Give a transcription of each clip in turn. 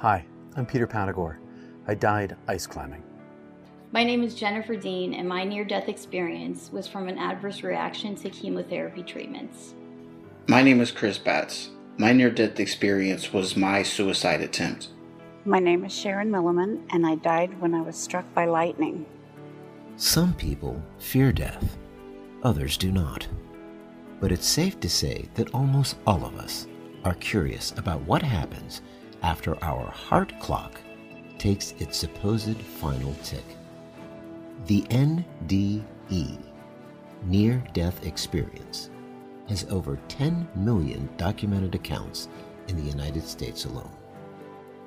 Hi, I'm Peter Panagore. I died ice climbing. My name is Jennifer Dean, and my near death experience was from an adverse reaction to chemotherapy treatments. My name is Chris Batts. My near death experience was my suicide attempt. My name is Sharon Milliman, and I died when I was struck by lightning. Some people fear death, others do not. But it's safe to say that almost all of us are curious about what happens after our heart clock takes its supposed final tick. The NDE, Near Death Experience, has over 10 million documented accounts in the United States alone.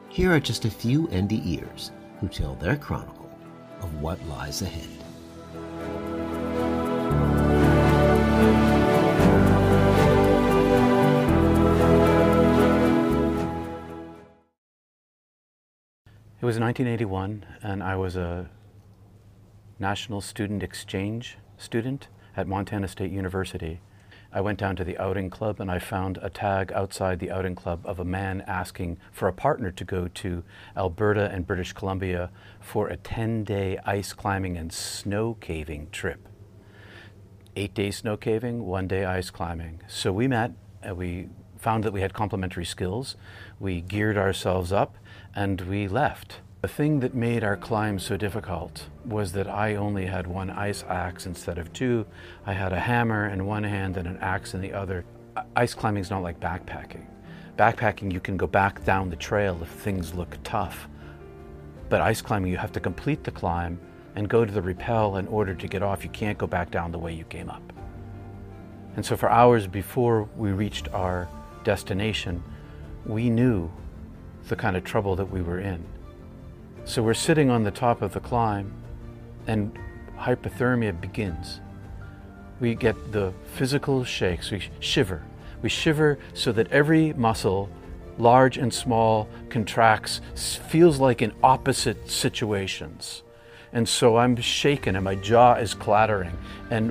Here are just a few NDEers who tell their chronicle of what lies ahead. It was 1981, and I was a national student exchange student at Montana State University. I went down to the outing club and I found a tag outside the outing club of a man asking for a partner to go to Alberta and British Columbia for a 10 day ice climbing and snow caving trip. Eight days snow caving, one day ice climbing. So we met, and we found that we had complementary skills. We geared ourselves up and we left. The thing that made our climb so difficult was that I only had one ice axe instead of two. I had a hammer in one hand and an axe in the other. Ice climbing is not like backpacking. Backpacking, you can go back down the trail if things look tough. But ice climbing, you have to complete the climb and go to the rappel in order to get off. You can't go back down the way you came up. And so, for hours before we reached our destination, we knew the kind of trouble that we were in. So we're sitting on the top of the climb, and hypothermia begins. We get the physical shakes, we shiver. We shiver so that every muscle, large and small, contracts, feels like in opposite situations. And so I'm shaken and my jaw is clattering, and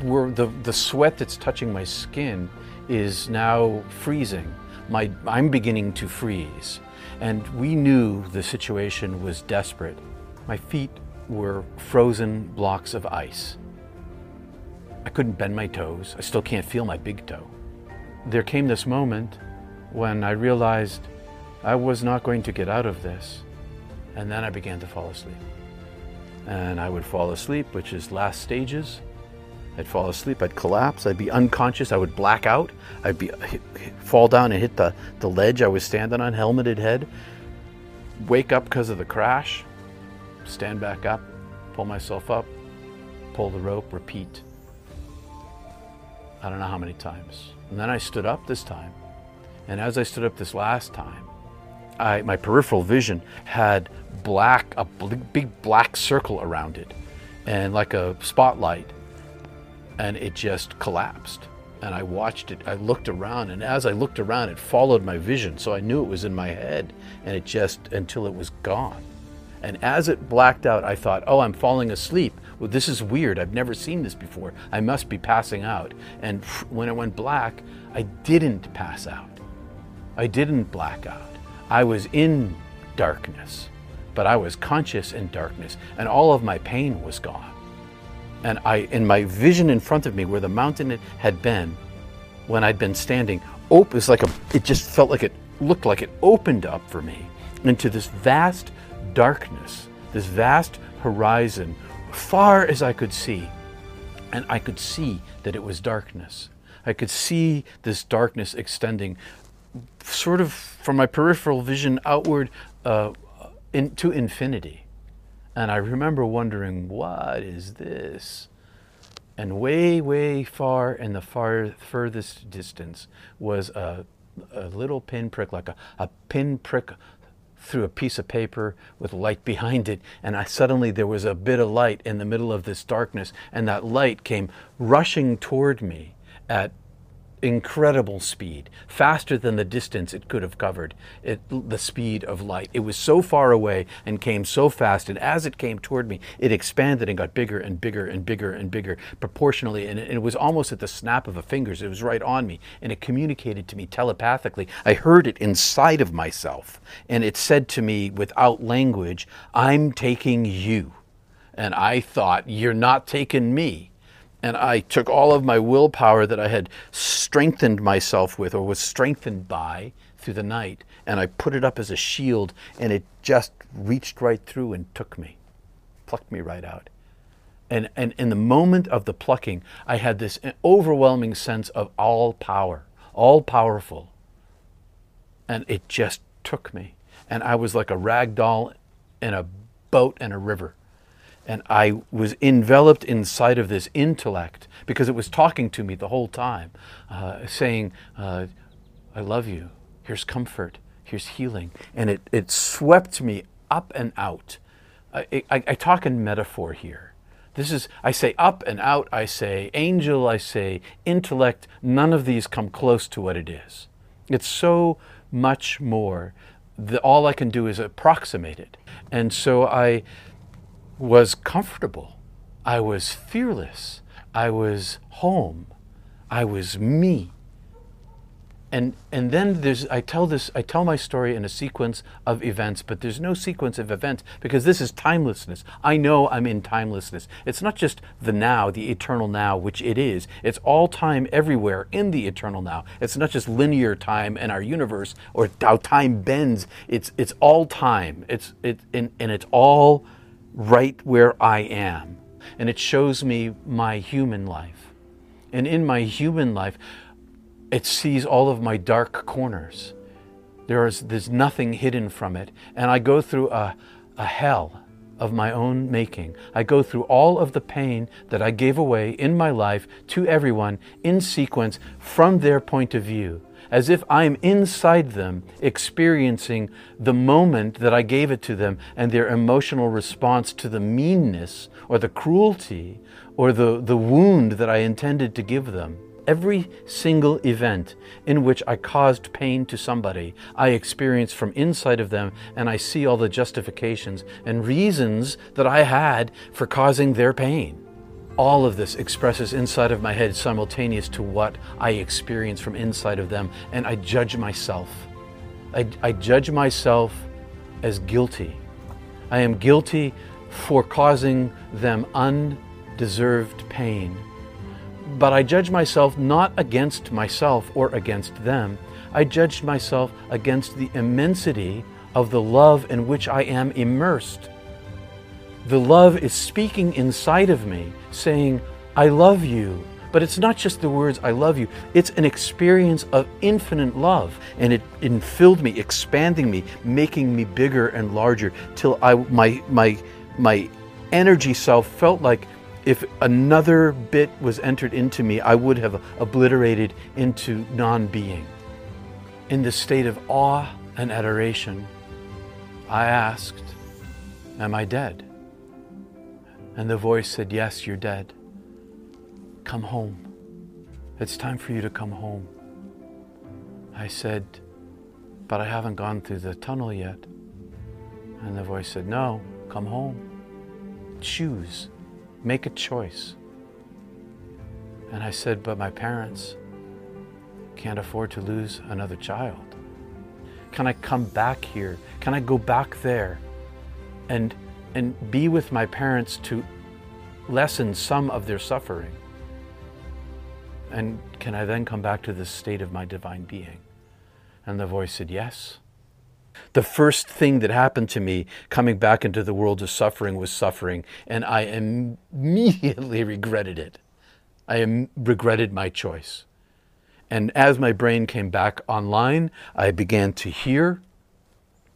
the, the sweat that's touching my skin is now freezing. My, I'm beginning to freeze. And we knew the situation was desperate. My feet were frozen blocks of ice. I couldn't bend my toes. I still can't feel my big toe. There came this moment when I realized I was not going to get out of this. And then I began to fall asleep. And I would fall asleep, which is last stages. I'd fall asleep, I'd collapse, I'd be unconscious, I would black out, I'd be uh, hit, hit, fall down and hit the, the ledge I was standing on, helmeted head, wake up because of the crash, stand back up, pull myself up, pull the rope, repeat. I don't know how many times. And then I stood up this time. And as I stood up this last time, I, my peripheral vision had black, a big black circle around it, and like a spotlight and it just collapsed. And I watched it, I looked around, and as I looked around, it followed my vision. So I knew it was in my head, and it just, until it was gone. And as it blacked out, I thought, oh, I'm falling asleep. Well, this is weird. I've never seen this before. I must be passing out. And when it went black, I didn't pass out. I didn't black out. I was in darkness, but I was conscious in darkness, and all of my pain was gone and I, in my vision in front of me, where the mountain had been, when I'd been standing, op- it's like a, it just felt like it looked like it opened up for me into this vast darkness, this vast horizon, far as I could see, and I could see that it was darkness. I could see this darkness extending, sort of from my peripheral vision outward uh, into infinity. And I remember wondering, what is this? And way, way far in the far furthest distance was a, a little pinprick, like a, a pinprick through a piece of paper with light behind it. And I suddenly there was a bit of light in the middle of this darkness, and that light came rushing toward me at incredible speed, faster than the distance it could have covered, it, the speed of light. It was so far away and came so fast, and as it came toward me, it expanded and got bigger and bigger and bigger and bigger proportionally, and it, it was almost at the snap of a fingers. It was right on me, and it communicated to me telepathically. I heard it inside of myself, and it said to me without language, I'm taking you. And I thought, You're not taking me and I took all of my willpower that I had strengthened myself with or was strengthened by through the night, and I put it up as a shield, and it just reached right through and took me, plucked me right out. And, and in the moment of the plucking, I had this overwhelming sense of all power, all powerful. And it just took me. And I was like a rag doll in a boat in a river and I was enveloped inside of this intellect because it was talking to me the whole time, uh, saying, uh, I love you. Here's comfort. Here's healing. And it, it swept me up and out. I, I, I talk in metaphor here. This is, I say up and out, I say angel, I say intellect. None of these come close to what it is. It's so much more. that all I can do is approximate it. And so I, was comfortable. I was fearless. I was home. I was me. And, and then there's, I tell this, I tell my story in a sequence of events, but there's no sequence of events because this is timelessness. I know I'm in timelessness. It's not just the now, the eternal now, which it is. It's all time everywhere in the eternal now. It's not just linear time in our universe or how time bends. It's, it's all time. It's, it, and, and it's all right where I am. And it shows me my human life. And in my human life, it sees all of my dark corners. There is, there's nothing hidden from it. And I go through a, a hell of my own making. I go through all of the pain that I gave away in my life to everyone in sequence from their point of view as if I'm inside them experiencing the moment that I gave it to them and their emotional response to the meanness or the cruelty or the, the wound that I intended to give them. Every single event in which I caused pain to somebody, I experience from inside of them and I see all the justifications and reasons that I had for causing their pain all of this expresses inside of my head simultaneous to what I experience from inside of them, and I judge myself. I, I, judge myself as guilty. I am guilty for causing them undeserved pain. But I judge myself not against myself or against them. I judge myself against the immensity of the love in which I am immersed. The love is speaking inside of me, saying, I love you. But it's not just the words, I love you. It's an experience of infinite love. And it, it filled me, expanding me, making me bigger and larger till I, my, my, my energy self felt like if another bit was entered into me, I would have obliterated into non being. In the state of awe and adoration, I asked, Am I dead? And the voice said, Yes, you're dead. Come home. It's time for you to come home. I said, But I haven't gone through the tunnel yet. And the voice said, No, come home. Choose. Make a choice. And I said, But my parents can't afford to lose another child. Can I come back here? Can I go back there and and be with my parents to lessen some of their suffering? And can I then come back to this state of my divine being? And the voice said, Yes. The first thing that happened to me coming back into the world of suffering was suffering, and I immediately regretted it. I am, regretted my choice. And as my brain came back online, I began to hear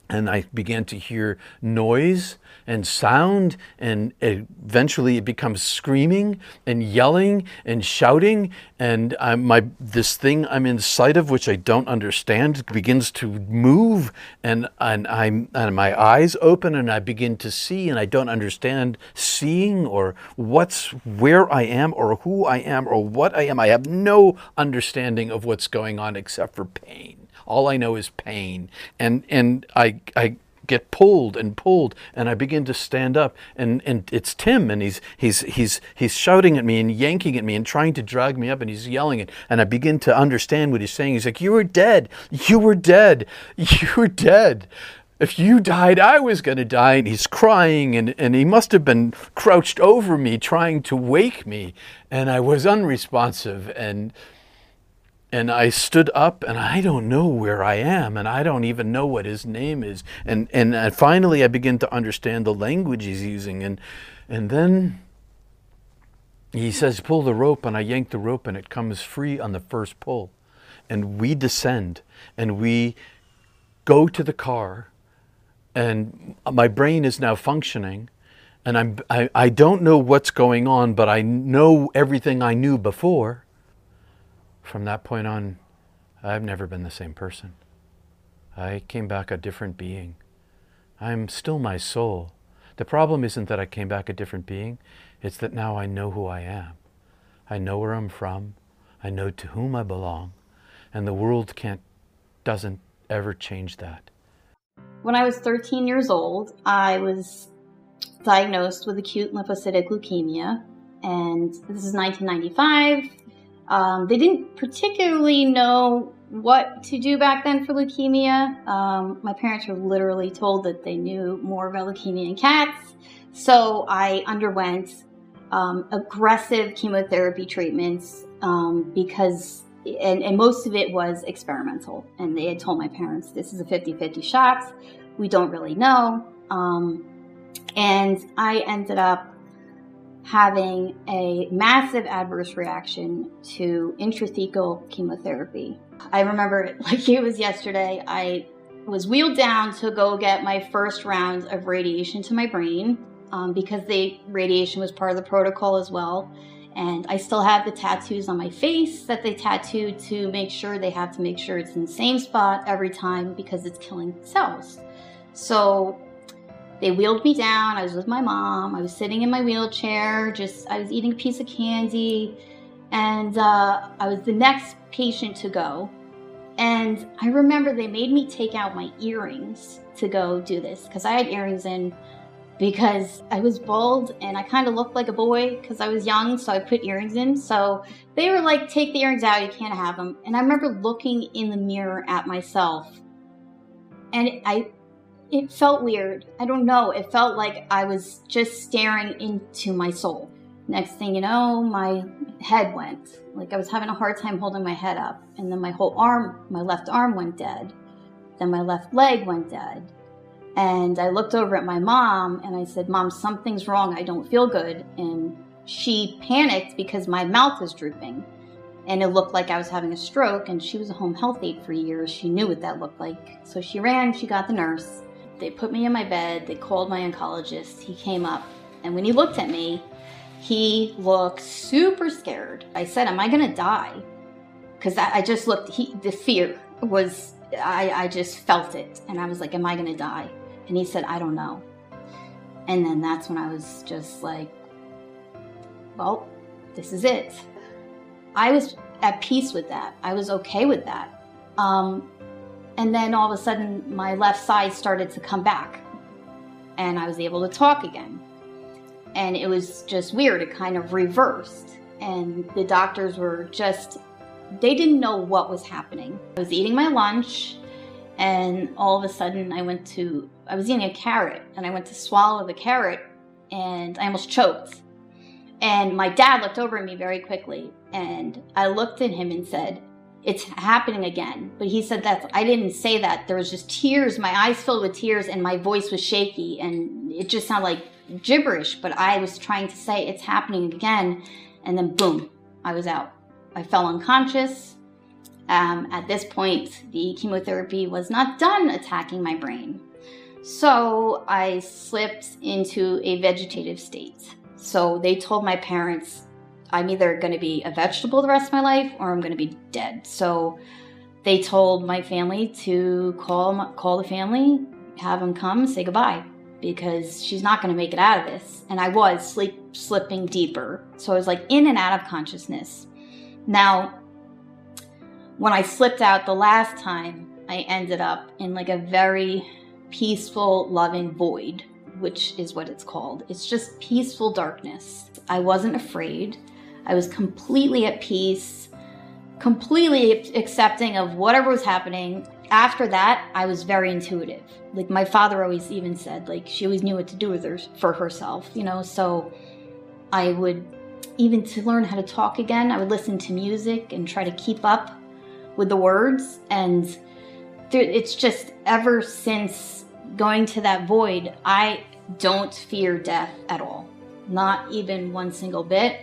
and I began to hear noise and sound, and eventually it becomes screaming and yelling and shouting, and I'm, my this thing I'm in sight of, which I don't understand, begins to move, and and I'm and my eyes open, and I begin to see, and I don't understand seeing or what's where I am or who I am or what I am. I have no understanding of what's going on except for pain. All I know is pain. And, and I, I get pulled and pulled and I begin to stand up and, and it's Tim and he's, he's, he's, he's shouting at me and yanking at me and trying to drag me up and he's yelling it and I begin to understand what he's saying. He's like, you were dead. You were dead. You were dead. If you died, I was going to die. And he's crying and, and he must have been crouched over me trying to wake me. And I was unresponsive and and I stood up and I don't know where I am and I don't even know what his name is. And, and, finally I begin to understand the language he's using. And, and then he says, pull the rope and I yank the rope and it comes free on the first pull. And we descend and we go to the car and my brain is now functioning and I'm, I, I don't know what's going on, but I know everything I knew before from that point on, I've never been the same person. I came back a different being. I'm still my soul. The problem isn't that I came back a different being, it's that now I know who I am. I know where I'm from. I know to whom I belong. And the world can't, doesn't ever change that. When I was 13 years old, I was diagnosed with acute lymphocytic leukemia. And this is 1995. Um, they didn't particularly know what to do back then for leukemia. Um, my parents were literally told that they knew more about leukemia in cats. So I underwent um, aggressive chemotherapy treatments um, because, and, and, most of it was experimental. And they had told my parents, this is a 50 50 shot. We don't really know. Um, and I ended up having a massive adverse reaction to intrathecal chemotherapy. I remember it like it was yesterday. I was wheeled down to go get my first round of radiation to my brain um, because the radiation was part of the protocol as well. And I still have the tattoos on my face that they tattooed to make sure they have to make sure it's in the same spot every time because it's killing cells. So they wheeled me down. I was with my mom. I was sitting in my wheelchair, just, I was eating a piece of candy. And uh, I was the next patient to go. And I remember they made me take out my earrings to go do this because I had earrings in because I was bald and I kind of looked like a boy because I was young, so I put earrings in. So they were like, take the earrings out, you can't have them. And I remember looking in the mirror at myself and I it felt weird. I don't know. It felt like I was just staring into my soul. Next thing you know, my head went. Like I was having a hard time holding my head up. And then my whole arm, my left arm went dead. Then my left leg went dead. And I looked over at my mom and I said, Mom, something's wrong. I don't feel good. And she panicked because my mouth was drooping. And it looked like I was having a stroke. And she was a home health aide for years. She knew what that looked like. So she ran, she got the nurse they put me in my bed, they called my oncologist, he came up, and when he looked at me, he looked super scared. I said, Am I gonna die? Because I, I, just looked, he, the fear was, I, I just felt it. And I was like, Am I gonna die? And he said, I don't know. And then that's when I was just like, Well, this is it. I was at peace with that. I was okay with that. Um, and then all of a sudden, my left side started to come back, and I was able to talk again. And it was just weird. It kind of reversed. And the doctors were just, they didn't know what was happening. I was eating my lunch, and all of a sudden, I went to, I was eating a carrot, and I went to swallow the carrot, and I almost choked. And my dad looked over at me very quickly, and I looked at him and said, it's happening again. But he said that I didn't say that. There was just tears, my eyes filled with tears, and my voice was shaky, and it just sounded like gibberish. But I was trying to say it's happening again, and then boom, I was out. I fell unconscious, Um, at this point, the chemotherapy was not done attacking my brain. So I slipped into a vegetative state. So they told my parents, I'm either going to be a vegetable the rest of my life or I'm going to be dead. So they told my family to call call the family, have them come, say goodbye because she's not going to make it out of this. And I was sleep slipping deeper. So I was like in and out of consciousness. Now, when I slipped out the last time, I ended up in like a very peaceful, loving void, which is what it's called. It's just peaceful darkness. I wasn't afraid. I was completely at peace, completely accepting of whatever was happening. After that, I was very intuitive. Like my father always even said, like she always knew what to do with her for herself, you know. So I would even to learn how to talk again, I would listen to music and try to keep up with the words. And it's just ever since going to that void, I don't fear death at all, not even one single bit.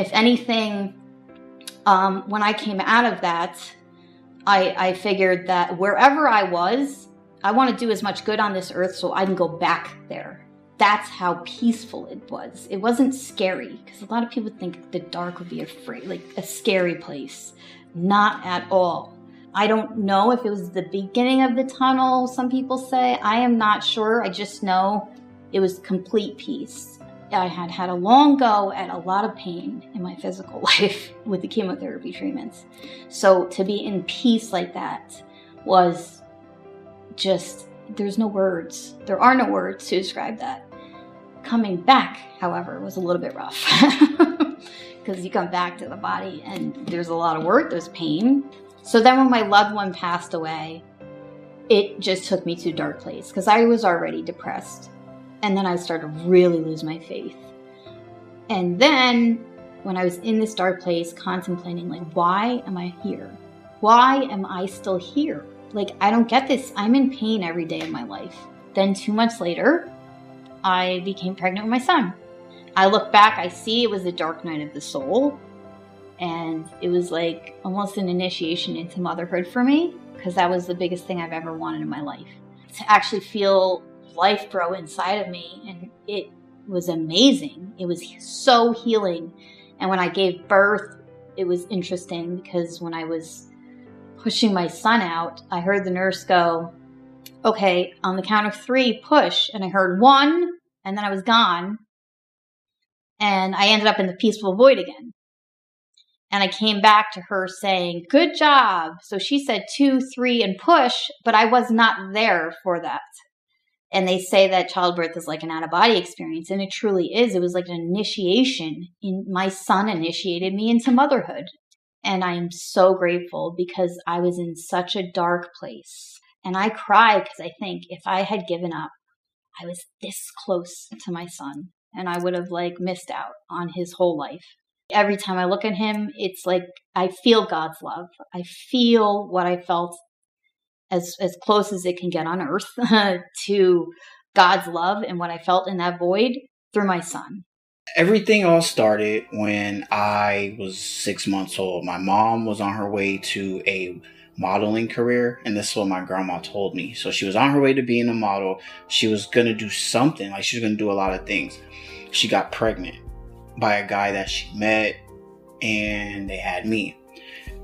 If anything, um, when I came out of that, I, I figured that wherever I was, I want to do as much good on this earth so I can go back there. That's how peaceful it was. It wasn't scary because a lot of people think the dark would be afraid, like a scary place. Not at all. I don't know if it was the beginning of the tunnel, some people say. I am not sure. I just know it was complete peace. I had had a long go at a lot of pain in my physical life with the chemotherapy treatments. So to be in peace like that was just, there's no words. There are no words to describe that. Coming back, however, was a little bit rough. Because you come back to the body and there's a lot of work, there's pain. So then when my loved one passed away, it just took me to a dark place because I was already depressed. And then I started really lose my faith. And then when I was in this dark place, contemplating, like, why am I here? Why am I still here? Like, I don't get this. I'm in pain every day of my life. Then, two months later, I became pregnant with my son. I look back, I see it was the dark night of the soul. And it was like almost an initiation into motherhood for me because that was the biggest thing I've ever wanted in my life. To actually feel life grow inside of me. And it was amazing. It was so healing. And when I gave birth, it was interesting because when I was pushing my son out, I heard the nurse go, Okay, on the count of three, push. And I heard one, and then I was gone. And I ended up in the peaceful void again. And I came back to her saying, Good job. So she said two, three, and push, but I was not there for that. And they say that childbirth is like an out of body experience, and it truly is. It was like an initiation. In, my son initiated me into motherhood. And I am so grateful because I was in such a dark place. And I cry because I think if I had given up, I was this close to my son and I would have like missed out on his whole life. Every time I look at him, it's like I feel God's love. I feel what I felt as as close as it can get on earth to God's love and what I felt in that void through my son. Everything all started when I was six months old. My mom was on her way to a modeling career, and this is what my grandma told me. So she was on her way to being a model. She was gonna do something, like she was gonna do a lot of things. She got pregnant by a guy that she met, and they had me.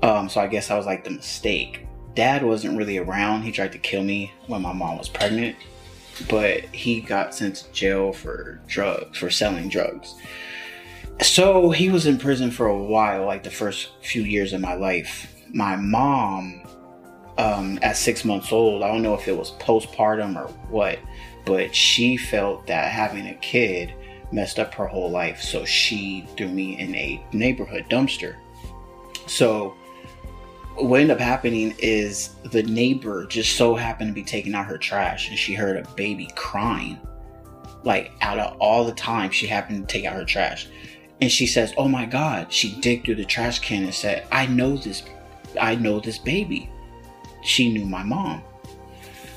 Um, so I guess I was like the mistake dad wasn't really around. He tried to kill me when my mom was pregnant, but he got sent to jail for drugs, for selling drugs. So he was in prison for a while, like the first few years of my life. My mom, um, at six months old, I don't know if it was postpartum or what, but she felt that having a kid messed up her whole life. So she threw me in a neighborhood dumpster. So what ended up happening is the neighbor just so happened to be taking out her trash and she heard a baby crying. Like out of all the time she happened to take out her trash. And she says, Oh my God. She digged through the trash can and said, I know this, I know this baby. She knew my mom.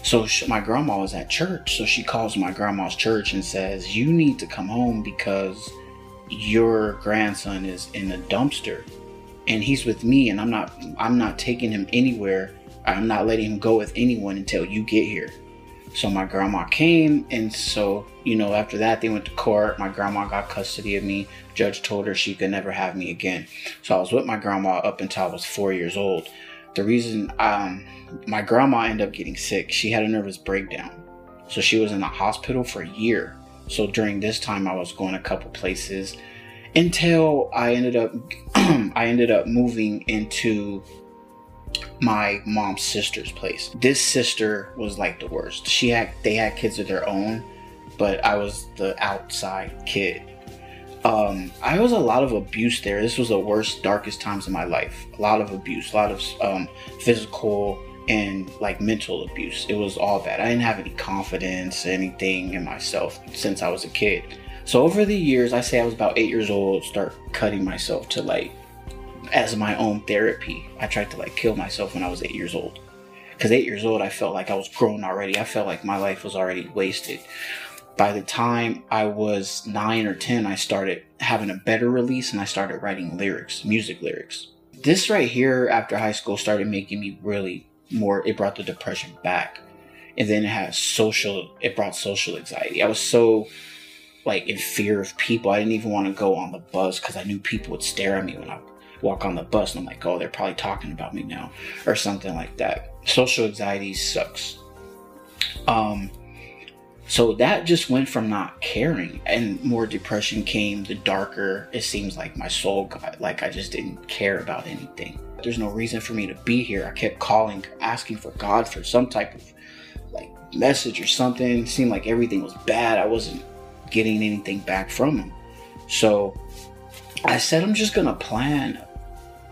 So she, my grandma was at church. So she calls my grandma's church and says, You need to come home because your grandson is in a dumpster and he's with me and I'm not I'm not taking him anywhere. I'm not letting him go with anyone until you get here. So my grandma came, and so you know, after that they went to court. My grandma got custody of me. Judge told her she could never have me again. So I was with my grandma up until I was four years old. The reason um, my grandma ended up getting sick, she had a nervous breakdown, so she was in the hospital for a year. So during this time, I was going a couple places until I ended up I ended up moving into my mom's sister's place. This sister was like the worst. She had they had kids of their own, but I was the outside kid. Um, I was a lot of abuse there. This was the worst, darkest times of my life. A lot of abuse, a lot of um, physical and like mental abuse. It was all bad. I didn't have any confidence, anything in myself since I was a kid. So over the years, I say I was about eight years old, start cutting myself to like as my own therapy. I tried to like kill myself when I was eight years old. Because eight years old, I felt like I was grown already. I felt like my life was already wasted. By the time I was nine or 10, I started having a better release and I started writing lyrics, music lyrics. This right here after high school started making me really more, it brought the depression back. And then it had social, it brought social anxiety. I was so like in fear of people. I didn't even want to go on the bus because I knew people would stare at me when I walk on the bus and I'm like, oh, they're probably talking about me now or something like that. Social anxiety sucks. Um, so that just went from not caring and more depression came the darker it seems like my soul got like I just didn't care about anything. There's no reason for me to be here. I kept calling, asking for God for some type of like message or something. It seemed like everything was bad. I wasn't getting anything back from him. So I said I'm just gonna plan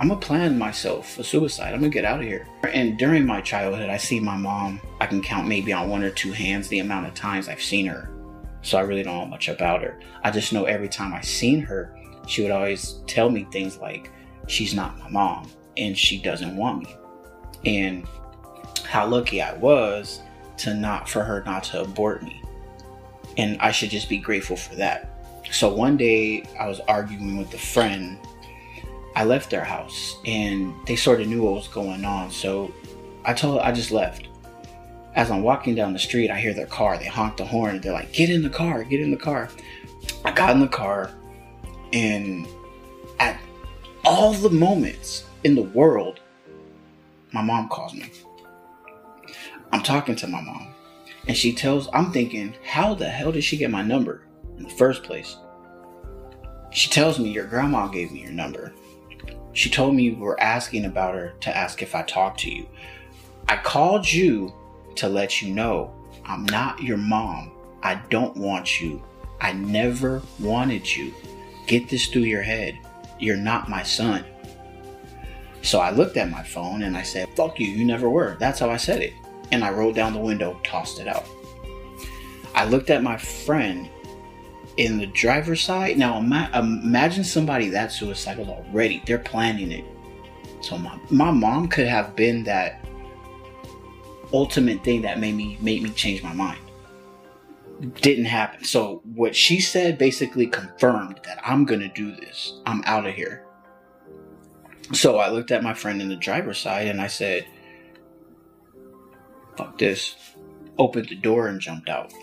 I'm gonna plan myself a suicide. I'm gonna get out of here. And during my childhood, I see my mom. I can count maybe on one or two hands the amount of times I've seen her. So I really don't know much about her. I just know every time I seen her, she would always tell me things like, "She's not my mom, and she doesn't want me," and how lucky I was to not for her not to abort me, and I should just be grateful for that. So one day I was arguing with a friend I left their house and they sort of knew what was going on. So I told I just left. As I'm walking down the street, I hear their car. They honk the horn. They're like, "Get in the car! Get in the car!" I got in the car, and at all the moments in the world, my mom calls me. I'm talking to my mom, and she tells. I'm thinking, how the hell did she get my number in the first place? She tells me your grandma gave me your number. She told me you were asking about her to ask if I talked to you. I called you to let you know I'm not your mom. I don't want you. I never wanted you. Get this through your head. You're not my son. So I looked at my phone and I said, Fuck you, you never were. That's how I said it. And I rolled down the window, tossed it out. I looked at my friend in the driver's side. Now ima- imagine somebody that suicidal already. They're planning it. So my, my mom could have been that ultimate thing that made me made me change my mind. Didn't happen. So what she said basically confirmed that I'm gonna do this. I'm out of here. So I looked at my friend in the driver's side and I said, fuck this. Opened the door and jumped out.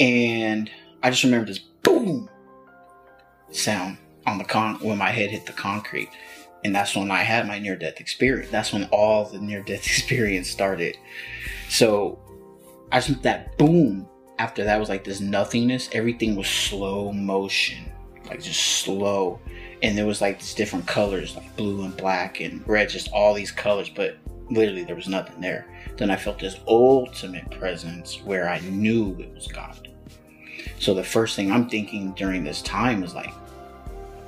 And I just remember this boom sound on the con when my head hit the concrete. And that's when I had my near death experience. That's when all the near death experience started. So I just that boom after that was like this nothingness. Everything was slow motion, like just slow. And there was like these different colors, like blue and black and red, just all these colors, but literally there was nothing there. Then I felt this ultimate presence where I knew it was God. So the first thing I'm thinking during this time is like,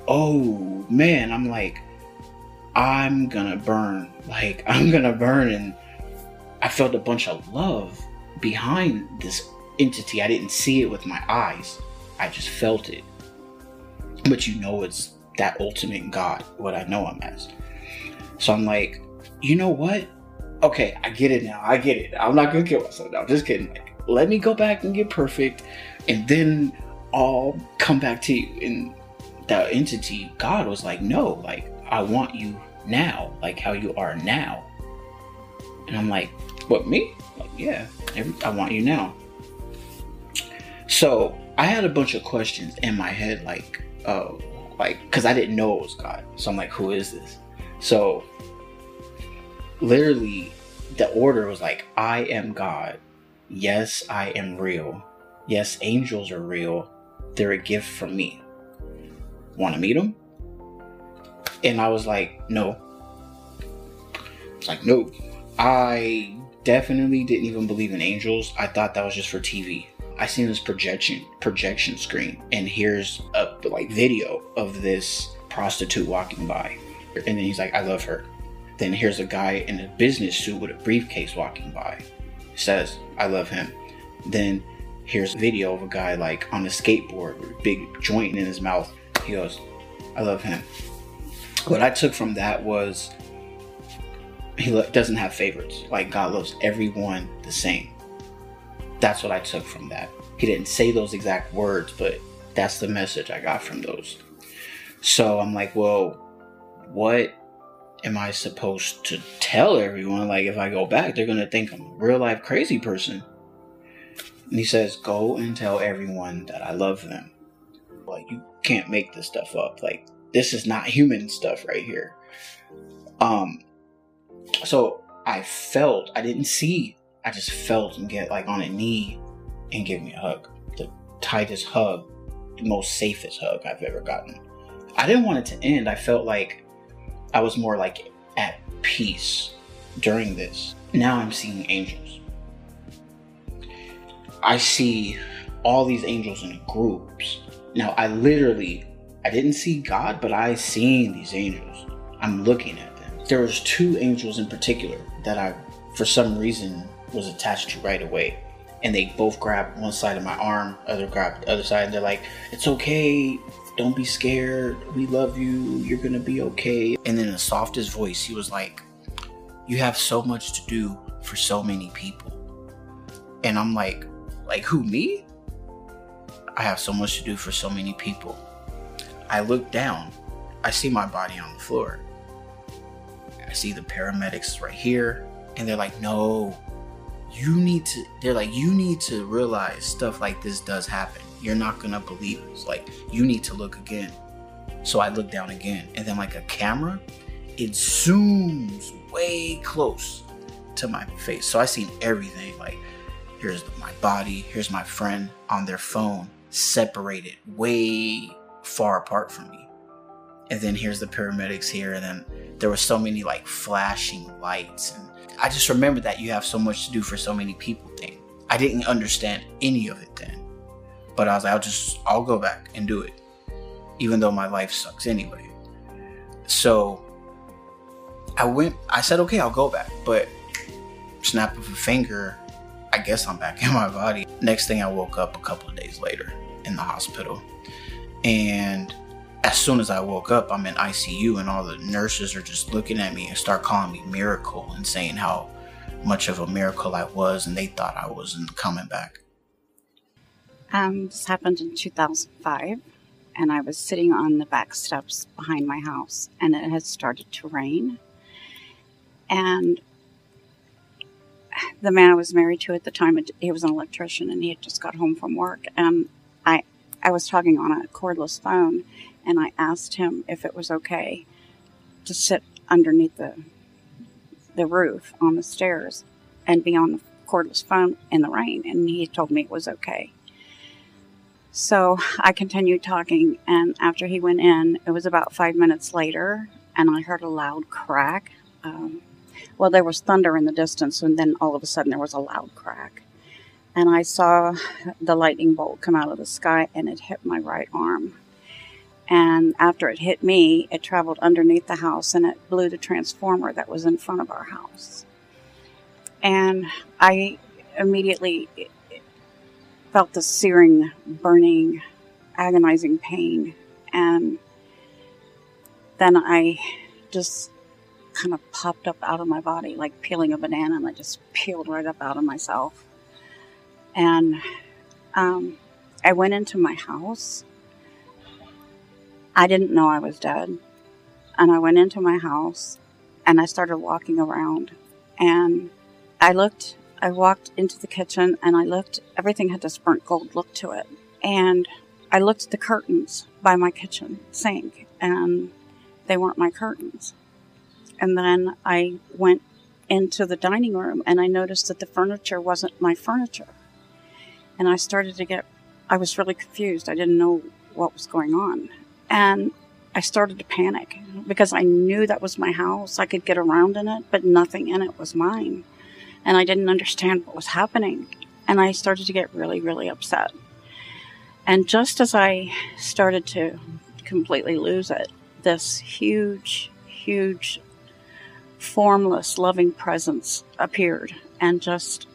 oh man, I'm like, I'm gonna burn. Like, I'm gonna burn. And I felt a bunch of love behind this entity. I didn't see it with my eyes, I just felt it. But you know, it's that ultimate God, what I know him as. So I'm like, you know what? Okay, I get it now. I get it. I'm not gonna kill myself now. Just kidding. Like, let me go back and get perfect and then I'll come back to you. And that entity, God was like, no, like I want you now, like how you are now. And I'm like, what, me? Like, yeah, every, I want you now. So I had a bunch of questions in my head, like, oh, like, because I didn't know it was God. So I'm like, who is this? So literally, the order was like, I am God. Yes, I am real. Yes, angels are real. They're a gift from me. Want to meet them? And I was like, no. It's like, no. I definitely didn't even believe in angels. I thought that was just for TV. I seen this projection projection screen, and here's a like video of this prostitute walking by, and then he's like, "I love her." Then here's a guy in a business suit with a briefcase walking by, says, "I love him." Then here's a video of a guy like on a skateboard with a big joint in his mouth. He goes, "I love him." What I took from that was he doesn't have favorites. Like God loves everyone the same that's what I took from that. He didn't say those exact words, but that's the message I got from those. So I'm like, well, what am I supposed to tell everyone? Like, if I go back, they're going to think I'm a real life crazy person. And he says, go and tell everyone that I love them. Like, you can't make this stuff up. Like, this is not human stuff right here. Um, so I felt, I didn't see I just felt him get like on a knee and give me a hug. The tightest hug, the most safest hug I've ever gotten. I didn't want it to end. I felt like I was more like at peace during this. Now I'm seeing angels. I see all these angels in groups. Now I literally I didn't see God, but I seen these angels. I'm looking at them. There was two angels in particular that I for some reason was attached to right away. And they both grabbed one side of my arm, other grabbed the other side, and they're like, It's okay, don't be scared, we love you, you're gonna be okay. And in the softest voice, he was like, You have so much to do for so many people. And I'm like, like who, me? I have so much to do for so many people. I look down, I see my body on the floor. I see the paramedics right here, and they're like, no, you need to they're like you need to realize stuff like this does happen you're not gonna believe it it's like you need to look again so i look down again and then like a camera it zooms way close to my face so i seen everything like here's my body here's my friend on their phone separated way far apart from me and then here's the paramedics here and then there were so many like flashing lights and I just remember that you have so much to do for so many people thing. I didn't understand any of it then. But I was like, I'll just, I'll go back and do it. Even though my life sucks anyway. So I went, I said, okay, I'll go back. But snap of a finger, I guess I'm back in my body. Next thing I woke up a couple of days later in the hospital. And as soon as I woke up, I'm in ICU, and all the nurses are just looking at me and start calling me miracle and saying how much of a miracle I was, and they thought I wasn't coming back. Um, this happened in 2005, and I was sitting on the back steps behind my house, and it had started to rain. And the man I was married to at the time, he was an electrician, and he had just got home from work, and I, I was talking on a cordless phone, and I asked him if it was okay to sit underneath the the roof on the stairs and be on the cordless phone in the rain, and he told me it was okay. So I continued talking, and after he went in, it was about five minutes later, and I heard a loud crack. Um, well, there was thunder in the distance, and then all of a sudden there was a loud crack. And I saw the lightning bolt come out of the sky, and it hit my right arm. And after it hit me, it traveled underneath the house and it blew the transformer that was in front of our house. And I immediately felt the searing, burning, agonizing pain. And then I just kind of popped up out of my body like peeling a banana, and I just peeled right up out of myself. And um, I went into my house I didn't know I was dead. and I went into my house and I started walking around and I looked I walked into the kitchen and I looked everything had this burnt gold look to it. And I looked at the curtains by my kitchen sink and they weren't my curtains. And then I went into the dining room and I noticed that the furniture wasn't my furniture. And I started to get I was really confused. I didn't know what was going on. And I started to panic because I knew that was my house. I could get around in it, but nothing in it was mine. And I didn't understand what was happening. And I started to get really, really upset. And just as I started to completely lose it, this huge, huge, formless, loving presence appeared and just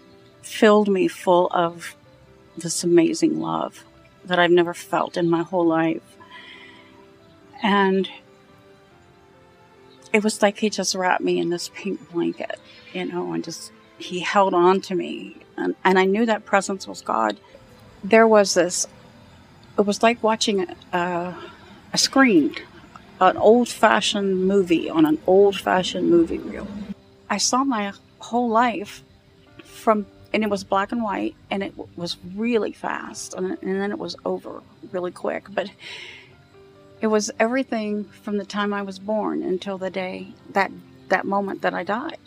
filled me full of this amazing love that I've never felt in my whole life. And it was like he just wrapped me in this pink blanket, you know, and just he held on to me. And, and I knew that presence was God. There was this, it was like watching a, a screen, an old fashioned movie on an old fashioned movie reel. I saw my whole life from, and it was black and white, and it was really fast, and, and then it was over really quick. But it was everything from the time I was born until the day that that moment that I died.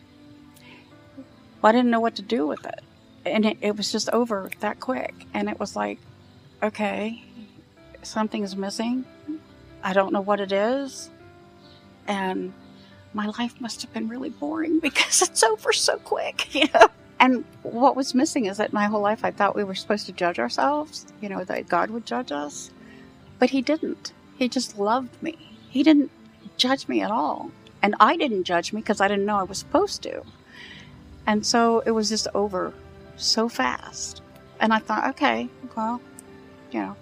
Well, I didn't know what to do with it, and it, it was just over that quick. And it was like, okay, something's missing. I don't know what it is, and my life must have been really boring because it's over so quick, you know. And what was missing is that my whole life I thought we were supposed to judge ourselves, you know, that God would judge us, but He didn't he just loved me. He didn't judge me at all. And I didn't judge me because I didn't know I was supposed to. And so it was just over so fast. And I thought, okay, well, you know,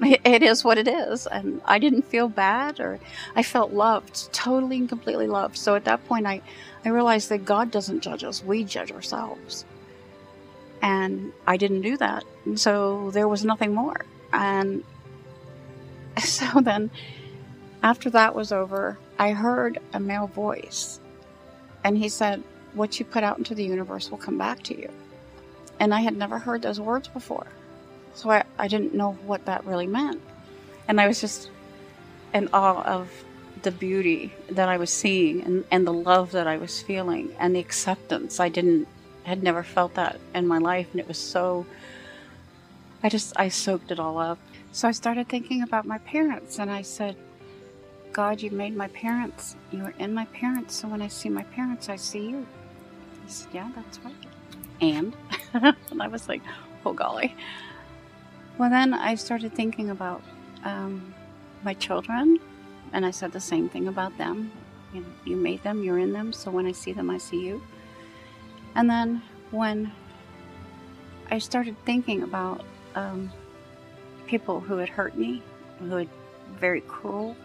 it is what it is. And I didn't feel bad or I felt loved, totally and completely loved. So at that point, I, I realized that God doesn't judge us, we judge ourselves. And I didn't do that. And so there was nothing more. And So then, after that was over, I heard a male voice. And he said, What you put out into the universe will come back to you. And I had never heard those words before. So I, I didn't know what that really meant. And I was just in awe of the beauty that I was seeing and, and the love that I was feeling and the acceptance. I didn't, had never felt that in my life. And it was so, I just, I soaked it all up. So I started thinking about my parents and I said, God, you made my parents. You are in my parents. So when I see my parents, I see you. Yeah, that's right. And? and I was like, Oh, golly. Well, then I started thinking about um, my children. And I said the same thing about them. You, know, you made them, you're in them. So when I see them, I see you. And then when I started thinking about um, people who had hurt me, who had very cruel.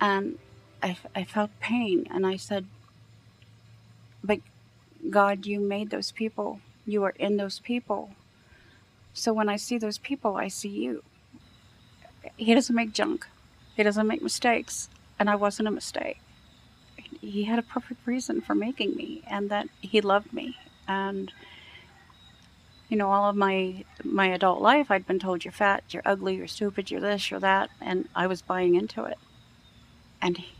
And I, I felt pain, and I said, But God, you made those people. You are in those people. So when I see those people, I see you. He doesn't make junk, He doesn't make mistakes, and I wasn't a mistake. He had a perfect reason for making me, and that He loved me. And you know, all of my my adult life, I'd been told you're fat, you're ugly, you're stupid, you're this, you're that, and I was buying into it. And he,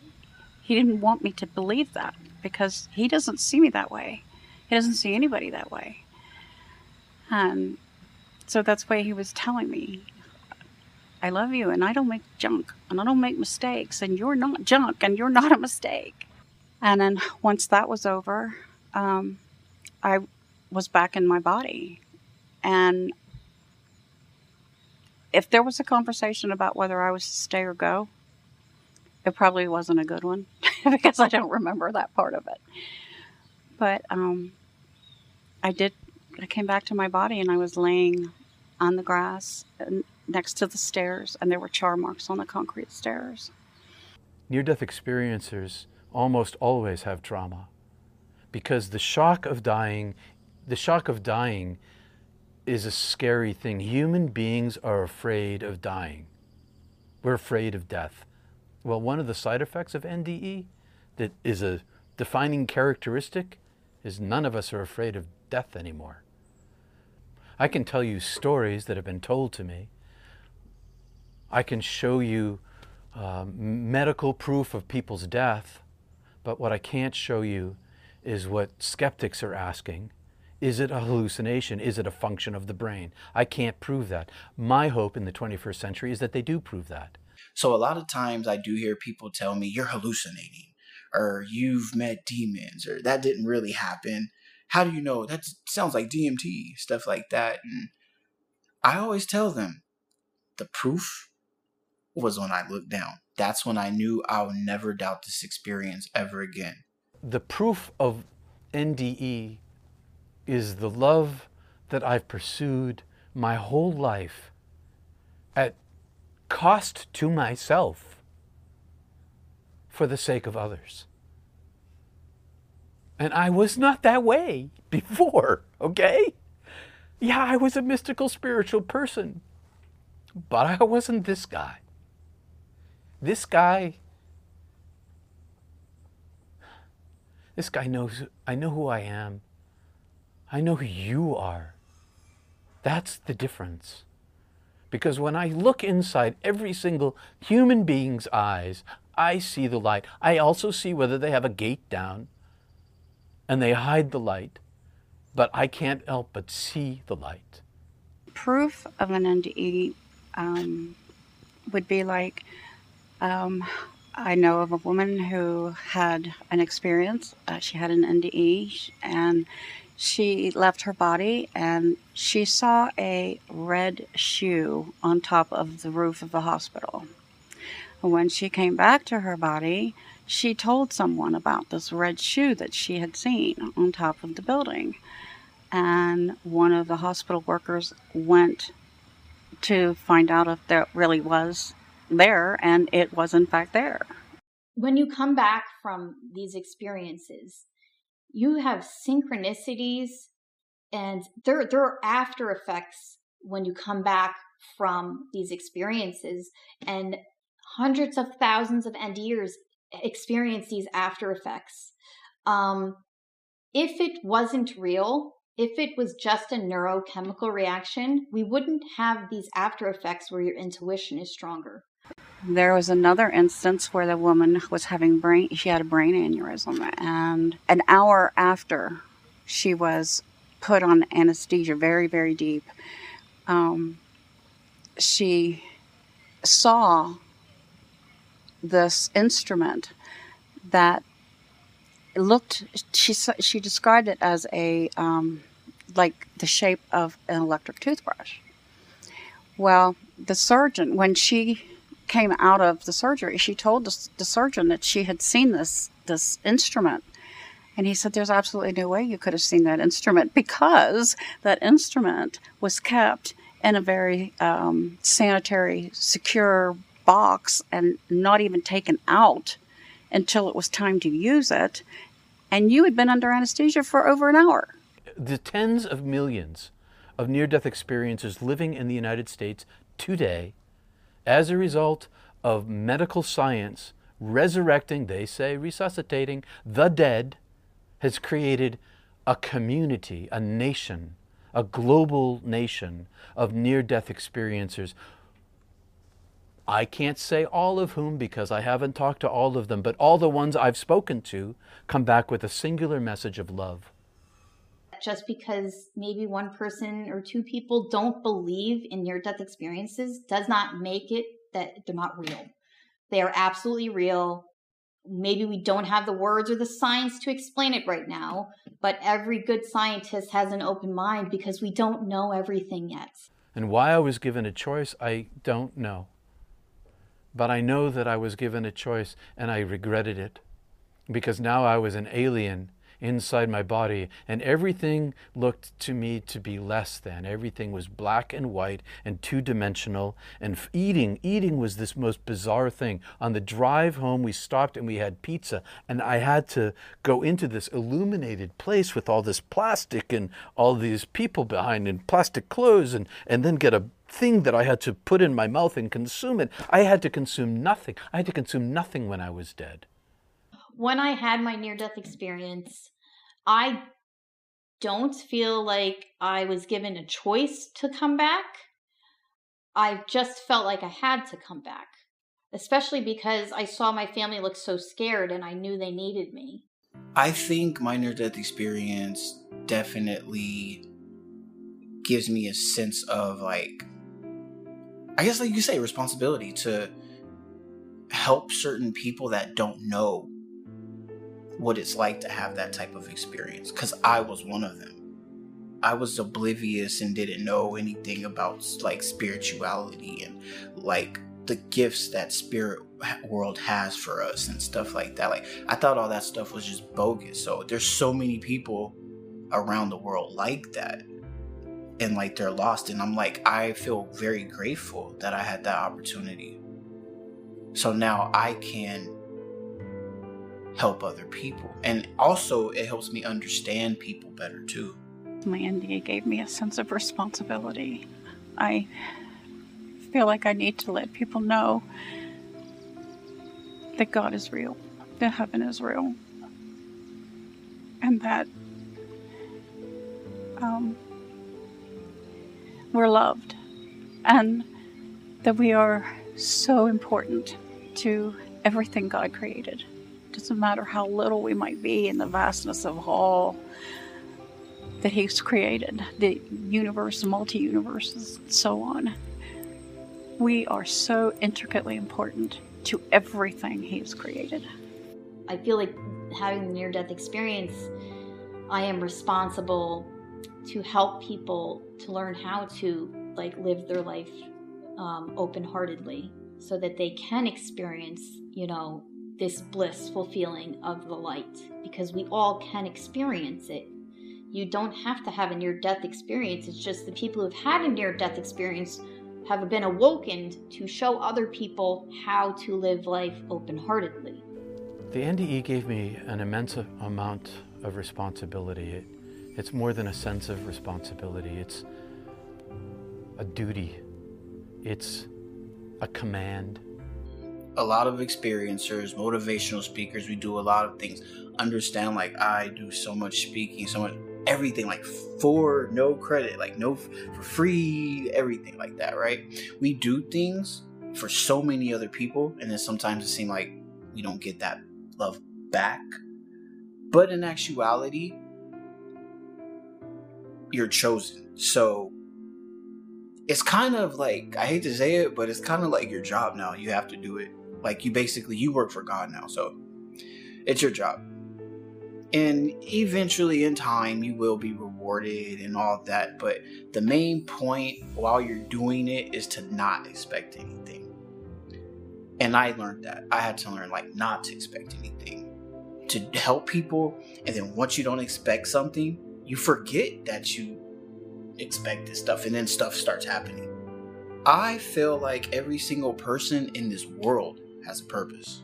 he didn't want me to believe that because he doesn't see me that way. He doesn't see anybody that way. And so that's why he was telling me, I love you and I don't make junk and I don't make mistakes and you're not junk and you're not a mistake. And then once that was over, um, I was back in my body and if there was a conversation about whether I was to stay or go, it probably wasn't a good one because I don't remember that part of it. But um, I did, I came back to my body and I was laying on the grass next to the stairs, and there were char marks on the concrete stairs. Near death experiencers almost always have trauma because the shock of dying, the shock of dying is a scary thing. Human beings are afraid of dying. We're afraid of death. Well, one of the side effects of NDE that is a defining characteristic is none of us are afraid of death anymore. I can tell you stories that have been told to me. I can show you um, medical proof of people's death, but what I can't show you is what skeptics are asking. Is it a hallucination? Is it a function of the brain? I can't prove that. My hope in the 21st century is that they do prove that. So a lot of times I do hear people tell me you're hallucinating or you've met demons or that didn't really happen. How do you know? That sounds like DMT, stuff like that. And I always tell them the proof was when I looked down. That's when I knew I would never doubt this experience ever again. The proof of NDE is the love that I've pursued my whole life at cost to myself for the sake of others. And I was not that way before, okay? Yeah, I was a mystical spiritual person, but I wasn't this guy. This guy, this guy knows, I know who I am. I know who you are. That's the difference. Because when I look inside every single human being's eyes, I see the light. I also see whether they have a gate down and they hide the light, but I can't help but see the light. Proof of an NDE um, would be like um, I know of a woman who had an experience. Uh, she had an NDE and she left her body and she saw a red shoe on top of the roof of the hospital. When she came back to her body, she told someone about this red shoe that she had seen on top of the building. And one of the hospital workers went to find out if that really was there, and it was in fact there. When you come back from these experiences, you have synchronicities and there there are after effects when you come back from these experiences and hundreds of thousands of NDers experience these after effects. Um, if it wasn't real, if it was just a neurochemical reaction, we wouldn't have these after effects where your intuition is stronger. There was another instance where the woman was having brain, she had a brain aneurysm, and an hour after she was put on anesthesia, very, very deep, um, she saw this instrument that looked, she, she described it as a, um, like the shape of an electric toothbrush. Well, the surgeon, when she came out of the surgery, she told the, the surgeon that she had seen this this instrument. And he said, There's absolutely no way you could have seen that instrument because that instrument was kept in a very um, sanitary, secure box and not even taken out until it was time to use it. And you had been under anesthesia for over an hour. The tens of millions of near death experiences living in the United States today as a result of medical science resurrecting, they say resuscitating, the dead, has created a community, a nation, a global nation of near death experiencers. I can't say all of whom because I haven't talked to all of them, but all the ones I've spoken to come back with a singular message of love just because maybe one person or two people don't believe in near death experiences does not make it that they're not real. They are absolutely real. Maybe we don't have the words or the science to explain it right now, but every good scientist has an open mind because we don't know everything yet. And why I was given a choice, I don't know. But I know that I was given a choice and I regretted it because now I was an alien inside my body, and everything looked to me to be less than. Everything was black and white and two dimensional. And eating, eating was this most bizarre thing. On the drive home, we stopped and we had pizza, and I had to go into this illuminated place with all this plastic and all these people behind in plastic clothes, and, and then get a thing that I had to put in my mouth and consume it. I had to consume nothing. I had to consume nothing when I was dead. When I had my near death experience, I don't feel like I was given a choice to come back. I just felt like I had to come back, especially because I saw my family look so scared and I knew they needed me. I think my near death experience definitely gives me a sense of like I guess like you say responsibility to help certain people that don't know what it's like to have that type of experience cuz I was one of them. I was oblivious and didn't know anything about like spirituality and like the gifts that spirit world has for us and stuff like that. Like I thought all that stuff was just bogus. So there's so many people around the world like that and like they're lost and i'm like i feel very grateful that i had that opportunity so now i can help other people. And also it helps me understand people better too. My NDE gave me a sense of responsibility. I feel like i need to let people know that god is real that heaven is real and that um, we're loved and that we are so important to everything God created. Doesn't matter how little we might be in the vastness of all that He's created, the universe, multi universes, and so on. We are so intricately important to everything He's created. I feel like having the near death experience, I am responsible to help people to learn how to like live their life um, open-heartedly so that they can experience you know this blissful feeling of the light because we all can experience it. You don't have to have a near death experience it's just the people who've had a near death experience have been awoken to show other people how to live life open-heartedly. The nde gave me an immense amount of responsibility. It, it's more than a sense of responsibility, it's a duty, it's a command. A lot of experiencers, motivational speakers, we do a lot of things. Understand, like, I do so much speaking, so much everything, like, for no credit, like, no, for free, everything like that, right? We do things for so many other people, and then sometimes it seems like we don't get that love back. But in actuality, you're chosen. So it's kind of like I hate to say it, but it's kind of like your job now. You have to do it. Like you basically you work for God now, so it's your job. And eventually in time you will be rewarded and all that, but the main point while you're doing it is to not expect anything. And I learned that. I had to learn like not to expect anything. To help people and then once you don't expect something, you forget that you expect this stuff and then stuff starts happening. I feel like every single person in this world has a purpose.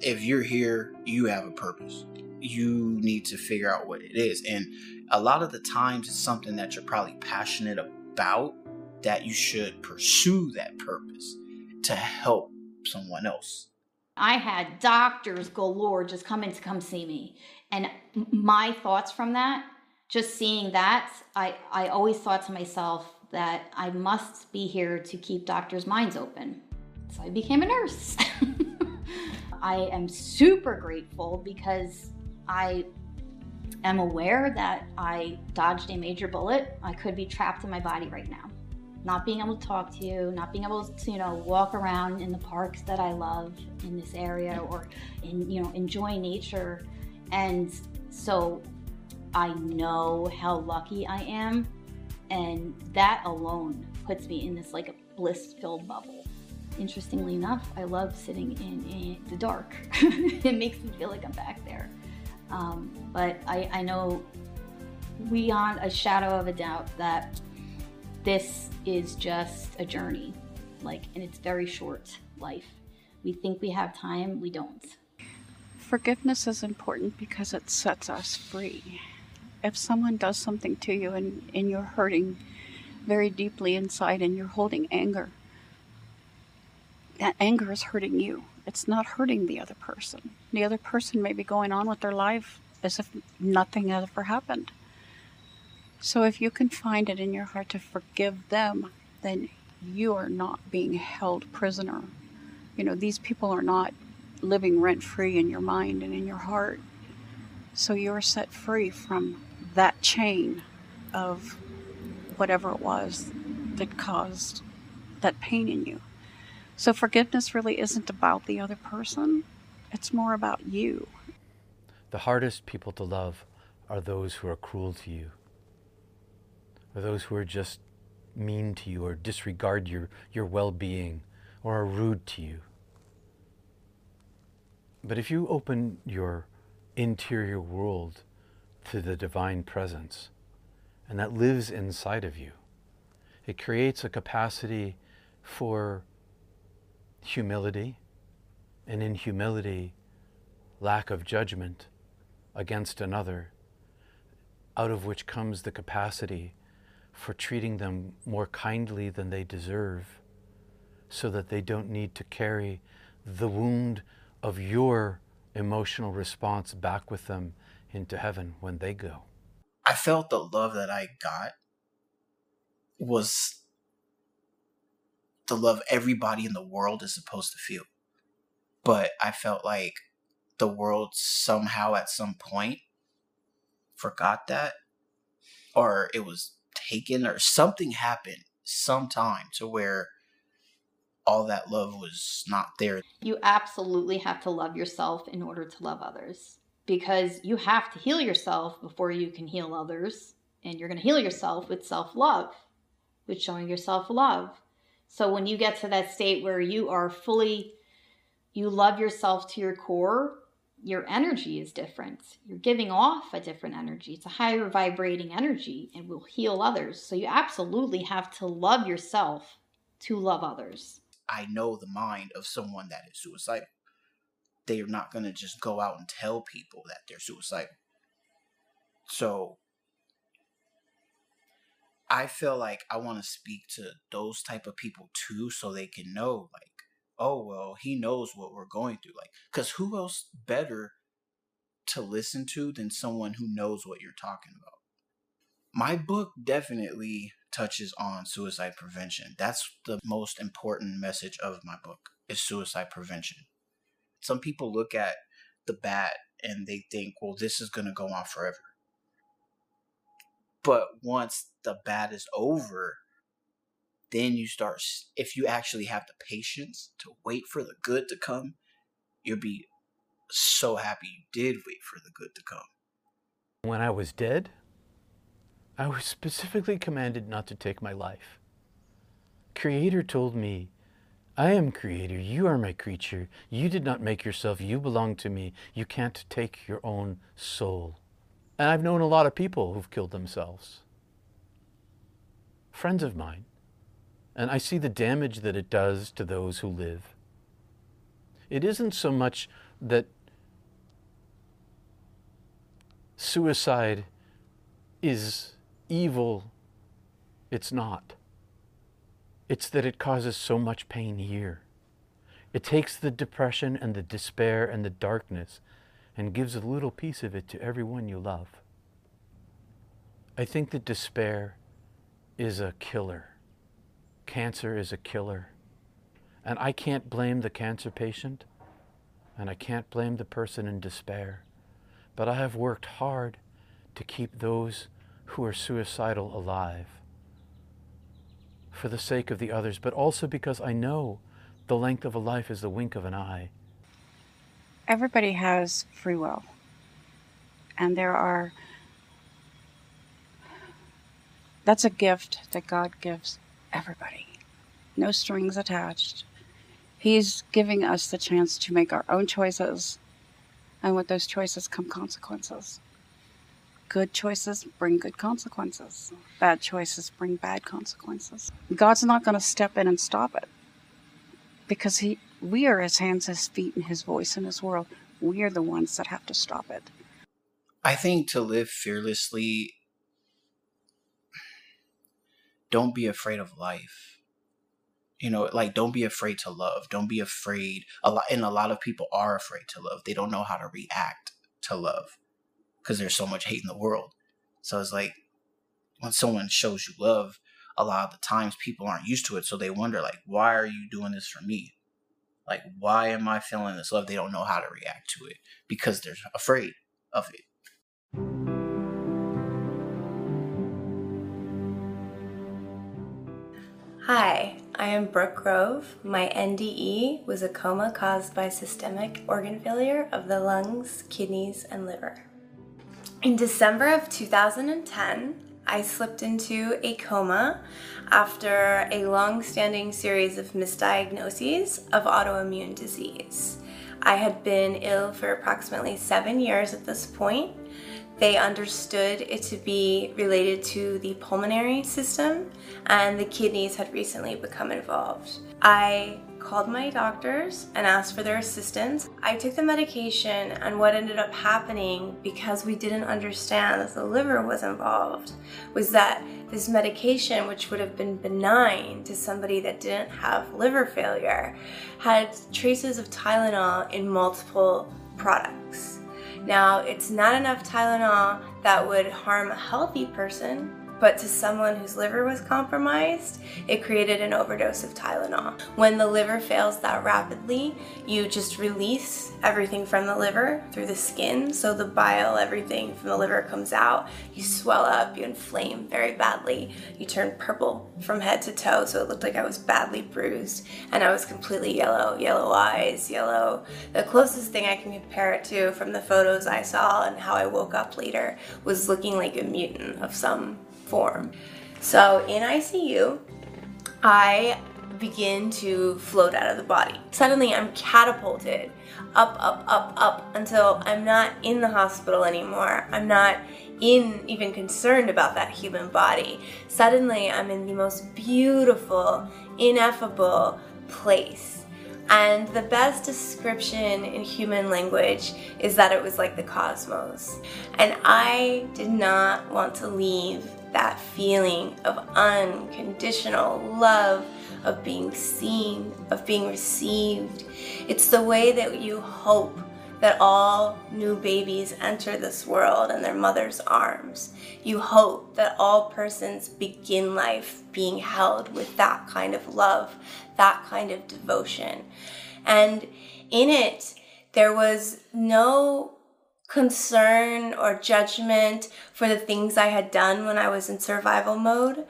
If you're here, you have a purpose. You need to figure out what it is. And a lot of the times, it's something that you're probably passionate about that you should pursue that purpose to help someone else. I had doctors galore just come in to come see me. And my thoughts from that just seeing that, I, I always thought to myself that I must be here to keep doctors' minds open. So I became a nurse. I am super grateful because I am aware that I dodged a major bullet. I could be trapped in my body right now. Not being able to talk to you, not being able to, you know, walk around in the parks that I love in this area or in, you know, enjoy nature. And so I know how lucky I am, and that alone puts me in this like a bliss filled bubble. Interestingly enough, I love sitting in, in the dark. it makes me feel like I'm back there. Um, but I, I know beyond a shadow of a doubt that this is just a journey, like, and it's very short life. We think we have time, we don't. Forgiveness is important because it sets us free if someone does something to you and, and you're hurting very deeply inside and you're holding anger, that anger is hurting you. It's not hurting the other person. The other person may be going on with their life as if nothing ever happened. So if you can find it in your heart to forgive them, then you are not being held prisoner. You know, these people are not living rent free in your mind and in your heart. So you're set free from that chain of whatever it was that caused that pain in you. So forgiveness really isn't about the other person, it's more about you. The hardest people to love are those who are cruel to you, or those who are just mean to you, or disregard your, your well being, or are rude to you. But if you open your interior world to the divine presence, and that lives inside of you, it creates a capacity for humility, and in humility, lack of judgment against another, out of which comes the capacity for treating them more kindly than they deserve, so that they don't need to carry the wound of your emotional response back with them into heaven when they go. I felt the love that I got was the love everybody in the world is supposed to feel. But I felt like the world somehow at some point forgot that or it was taken or something happened sometime to where all that love was not there. You absolutely have to love yourself in order to love others because you have to heal yourself before you can heal others. And you're going to heal yourself with self love, with showing yourself love. So when you get to that state where you are fully, you love yourself to your core, your energy is different. You're giving off a different energy. It's a higher vibrating energy and will heal others. So you absolutely have to love yourself to love others. I know the mind of someone that is suicidal. They are not going to just go out and tell people that they're suicidal. So I feel like I want to speak to those type of people too so they can know like oh well he knows what we're going through like cuz who else better to listen to than someone who knows what you're talking about. My book definitely touches on suicide prevention. That's the most important message of my book is suicide prevention. Some people look at the bat and they think, well, this is going to go on forever. But once the bad is over, then you start, if you actually have the patience to wait for the good to come, you'll be so happy you did wait for the good to come. When I was dead, I was specifically commanded not to take my life. Creator told me, I am creator, you are my creature. You did not make yourself, you belong to me. You can't take your own soul. And I've known a lot of people who've killed themselves. Friends of mine. And I see the damage that it does to those who live. It isn't so much that suicide is evil, it's not. It's that it causes so much pain here. It takes the depression and the despair and the darkness and gives a little piece of it to everyone you love. I think that despair is a killer. Cancer is a killer. And I can't blame the cancer patient, and I can't blame the person in despair. But I have worked hard to keep those who are suicidal alive for the sake of the others, but also because I know the length of a life is the wink of an eye. Everybody has free will. And there are, that's a gift that God gives everybody. No strings attached. He's giving us the chance to make our own choices, and with those choices come consequences. Good choices bring good consequences. Bad choices bring bad consequences. God's not going to step in and stop it because he we are his hands, his feet, and his voice in his world. We are the ones that have to stop it. I think to live fearlessly don't be afraid of life. You know, like don't be afraid to love. Don't be afraid. A lot and a lot of people are afraid to love. They don't know how to react to love because there's so much hate in the world. So it's like when someone shows you love, a lot of the times people aren't used to it, so they wonder like, why are you doing this for me? Like, why am I feeling this love? They don't know how to react to it because they're afraid of it. Hi, I am Brooke Grove. My NDE was a coma caused by systemic organ failure of the lungs, kidneys, and liver. In December of 2010, I slipped into a coma after a long standing series of misdiagnoses of autoimmune disease. I had been ill for approximately seven years at this point. They understood it to be related to the pulmonary system, and the kidneys had recently become involved. I called my doctors and asked for their assistance. I took the medication, and what ended up happening because we didn't understand that the liver was involved was that this medication, which would have been benign to somebody that didn't have liver failure, had traces of Tylenol in multiple products. Now, it's not enough Tylenol that would harm a healthy person, but to someone whose liver was compromised, it created an overdose of Tylenol. When the liver fails that rapidly, you just release everything from the liver through the skin, so the bile, everything from the liver comes out. You swell up, you inflame very badly, you turn purple from head to toe, so it looked like I was badly bruised, and I was completely yellow, yellow eyes, yellow. The closest thing I can compare it to from the photos I saw and how I woke up later was looking like a mutant of some form. So in ICU, I begin to float out of the body. Suddenly, I'm catapulted up, up, up, up until I'm not in the hospital anymore. I'm not in even concerned about that human body. Suddenly, I'm in the most beautiful, ineffable place. And the best description in human language is that it was like the cosmos. And I did not want to leave that feeling of unconditional love, of being seen, of being received. It's the way that you hope that all new babies enter this world in their mother's arms. You hope that all persons begin life being held with that kind of love, that kind of devotion. And in it, there was no concern or judgment for the things I had done when I was in survival mode.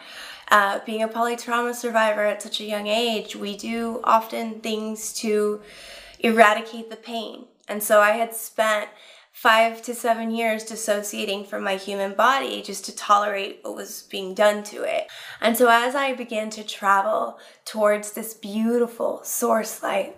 Uh, being a polytrauma survivor at such a young age, we do often things to eradicate the pain. And so I had spent five to seven years dissociating from my human body just to tolerate what was being done to it. And so as I began to travel towards this beautiful source light,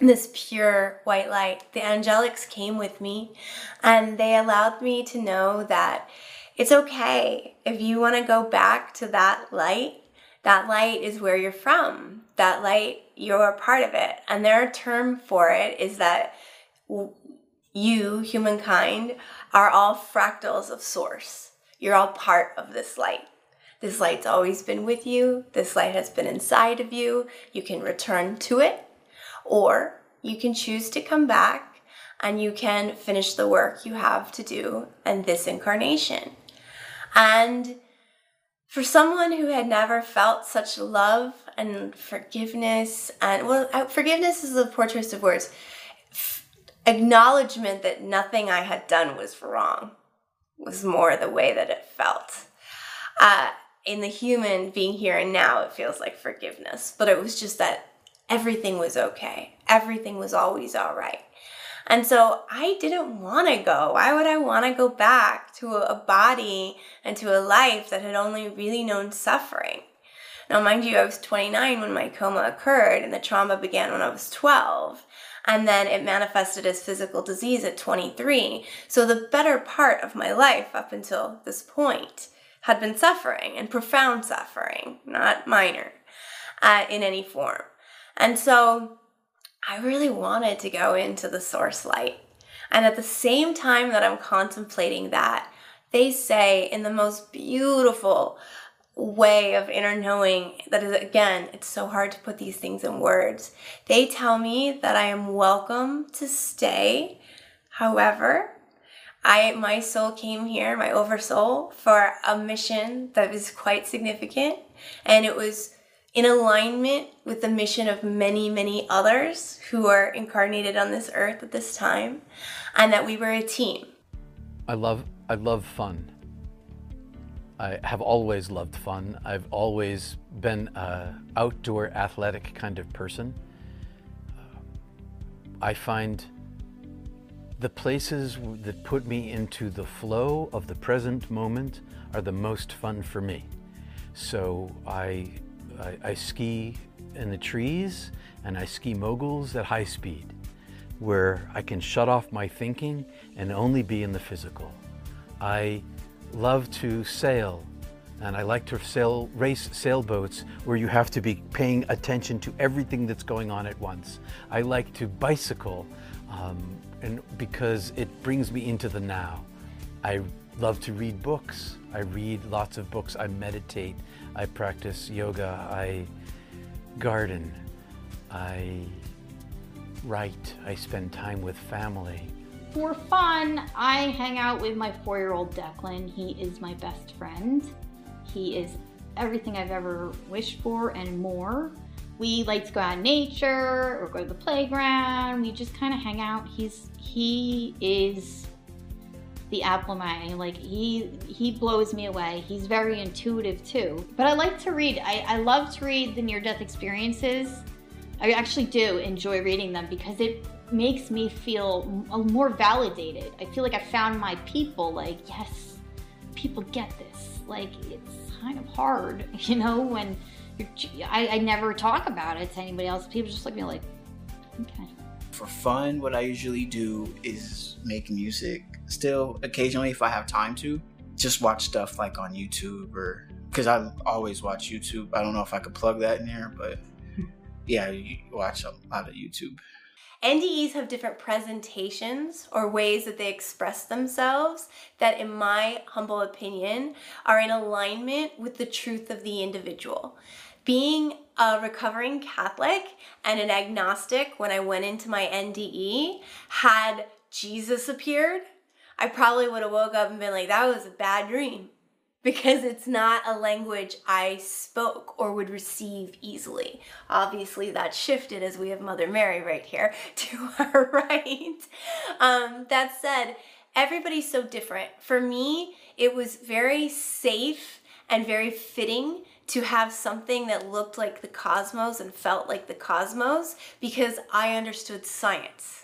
this pure white light. The angelics came with me and they allowed me to know that it's okay if you want to go back to that light. That light is where you're from. That light, you're a part of it. And their term for it is that you, humankind, are all fractals of source. You're all part of this light. This light's always been with you. This light has been inside of you. You can return to it or you can choose to come back and you can finish the work you have to do in this incarnation. And for someone who had never felt such love and forgiveness, and well, uh, forgiveness is a poor choice of words, F- acknowledgement that nothing I had done was wrong was more the way that it felt. Uh, in the human being here and now, it feels like forgiveness, but it was just that everything was okay. Everything was always all right. And so I didn't want to go. Why would I want to go back to a body and to a life that had only really known suffering? Now, mind you, I was 29 when my coma occurred, and the trauma began when I was 12. And then it manifested as physical disease at 23. So the better part of my life up until this point had been suffering and profound suffering, not minor, uh, in any form. And so I really wanted to go into the source light. And at the same time that I'm contemplating that, they say in the most beautiful way of inner knowing that is again it's so hard to put these things in words. They tell me that i am welcome to stay. However i my soul came here my oversoul for a mission that was quite significant. And it was in alignment with the mission of many many others who are incarnated on this earth at this time and that we were a team i love i love fun I have always loved fun. I've always been an outdoor athletic kind of person. Uh, I find the places that put me into the flow of the present moment are the most fun for me. So I, I, I ski in the trees and I ski moguls at high speed where I can shut off my thinking and only be in the physical. I love to sail and I like to sail race sailboats where you have to be paying attention to everything that's going on at once. I like to bicycle um, and because it brings me into the now. I love to read books. I read lots of books. I meditate. I practice yoga. I garden. I write. I spend time with family. For fun, I hang out with my four year old Declan. He is my best friend. He is everything I've ever wished for and more. We like to go out in nature or go to the playground. We just kind of hang out. He's he is the eye. Like he he blows me away. He's very intuitive too. But I like to read. I, I love to read the near death experiences. I actually do enjoy reading them because it makes me feel uh, more validated. I feel like I found my people, like, yes, people get this. Like, it's kind of hard, you know, when I, I, never talk about it to anybody else. People just look at me like, okay. For fun, what I usually do is make music. Still, occasionally, if I have time to, just watch stuff like on YouTube or because I always watch YouTube. I don't know if I could plug that in there, but hmm. yeah, you watch a lot of YouTube. NDEs have different presentations or ways that they express themselves that, in my humble opinion, are in alignment with the truth of the individual. Being a recovering Catholic and an agnostic when I went into my NDE, had Jesus appeared, I probably would have woke up and been like, that was a bad dream because it's not a language I spoke or would receive easily. Obviously, that shifted as we have Mother Mary right here to our right. Um, that said, everybody's so different. For me, it was very safe and very fitting to have something that looked like the cosmos and felt like the cosmos because I understood science.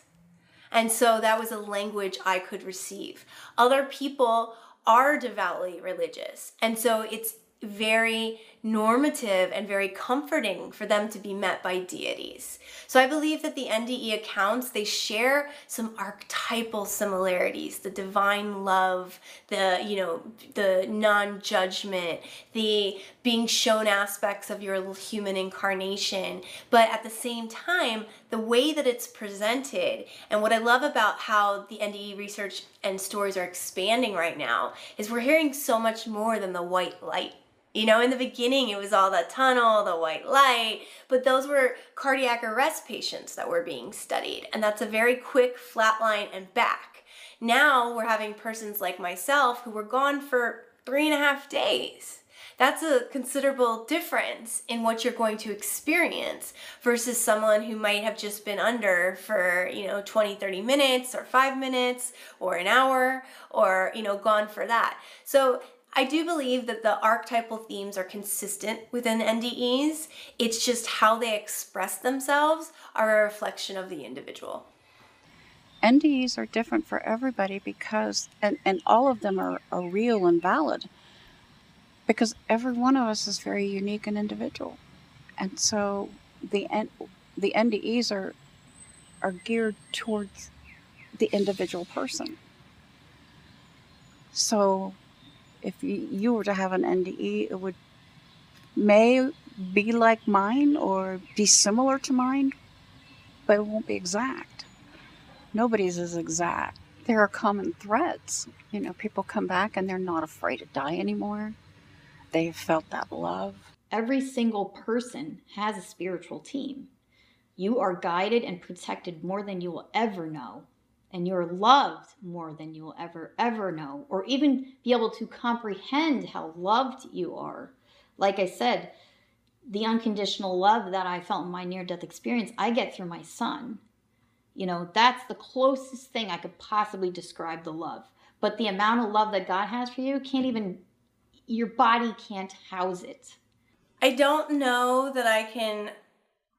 And so that was a language I could receive. Other people are devoutly religious. And so it's very normative and very comforting for them to be met by deities. So I believe that the NDE accounts they share some archetypal similarities, the divine love, the you know, the non-judgment, the being shown aspects of your human incarnation, but at the same time, the way that it's presented and what I love about how the NDE research and stories are expanding right now is we're hearing so much more than the white light you know, in the beginning, it was all the tunnel, the white light, but those were cardiac arrest patients that were being studied. And that's a very quick flat line and back. Now we're having persons like myself who were gone for three and a half days. That's a considerable difference in what you're going to experience versus someone who might have just been under for, you know, 20, 30 minutes or five minutes or an hour or, you know, gone for that. So I do believe that the archetypal themes are consistent within NDEs. It's just how they express themselves are a reflection of the individual. NDEs are different for everybody because, and, and all of them are, are real and valid because every one of us is very unique and individual. And so the, the NDEs are, are geared towards the individual person. So if you were to have an NDE, it would may be like mine or be similar to mine, but it won't be exact. Nobody's is exact. There are common threads. You know, people come back and they're not afraid to die anymore. They've felt that love. Every single person has a spiritual team. You are guided and protected more than you will ever know. And you're loved more than you will ever, ever know, or even be able to comprehend how loved you are. Like I said, the unconditional love that I felt in my near death experience, I get through my son. You know, that's the closest thing I could possibly describe the love. But the amount of love that God has for you can't even, your body can't house it. I don't know that I can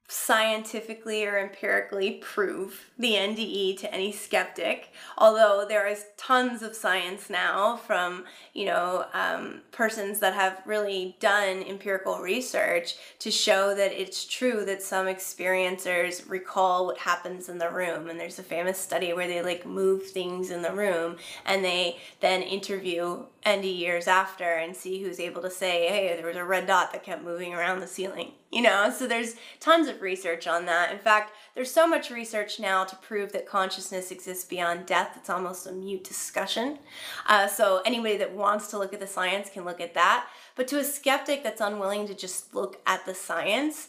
scientifically or empirically prove the NDE to any skeptic, although there is tons of science now from, you know, um, persons that have really done empirical research to show that it's true that some experiencers recall what happens in the room. And there's a famous study where they like move things in the room and they then interview NDErs after and see who's able to say, hey, there was a red dot that kept moving around the ceiling. You know, so there's tons of research on that. In fact, there's so much research now to prove that consciousness exists beyond death. It's almost a mute discussion. Uh, so anybody that wants to look at the science can look at that. But to a skeptic that's unwilling to just look at the science,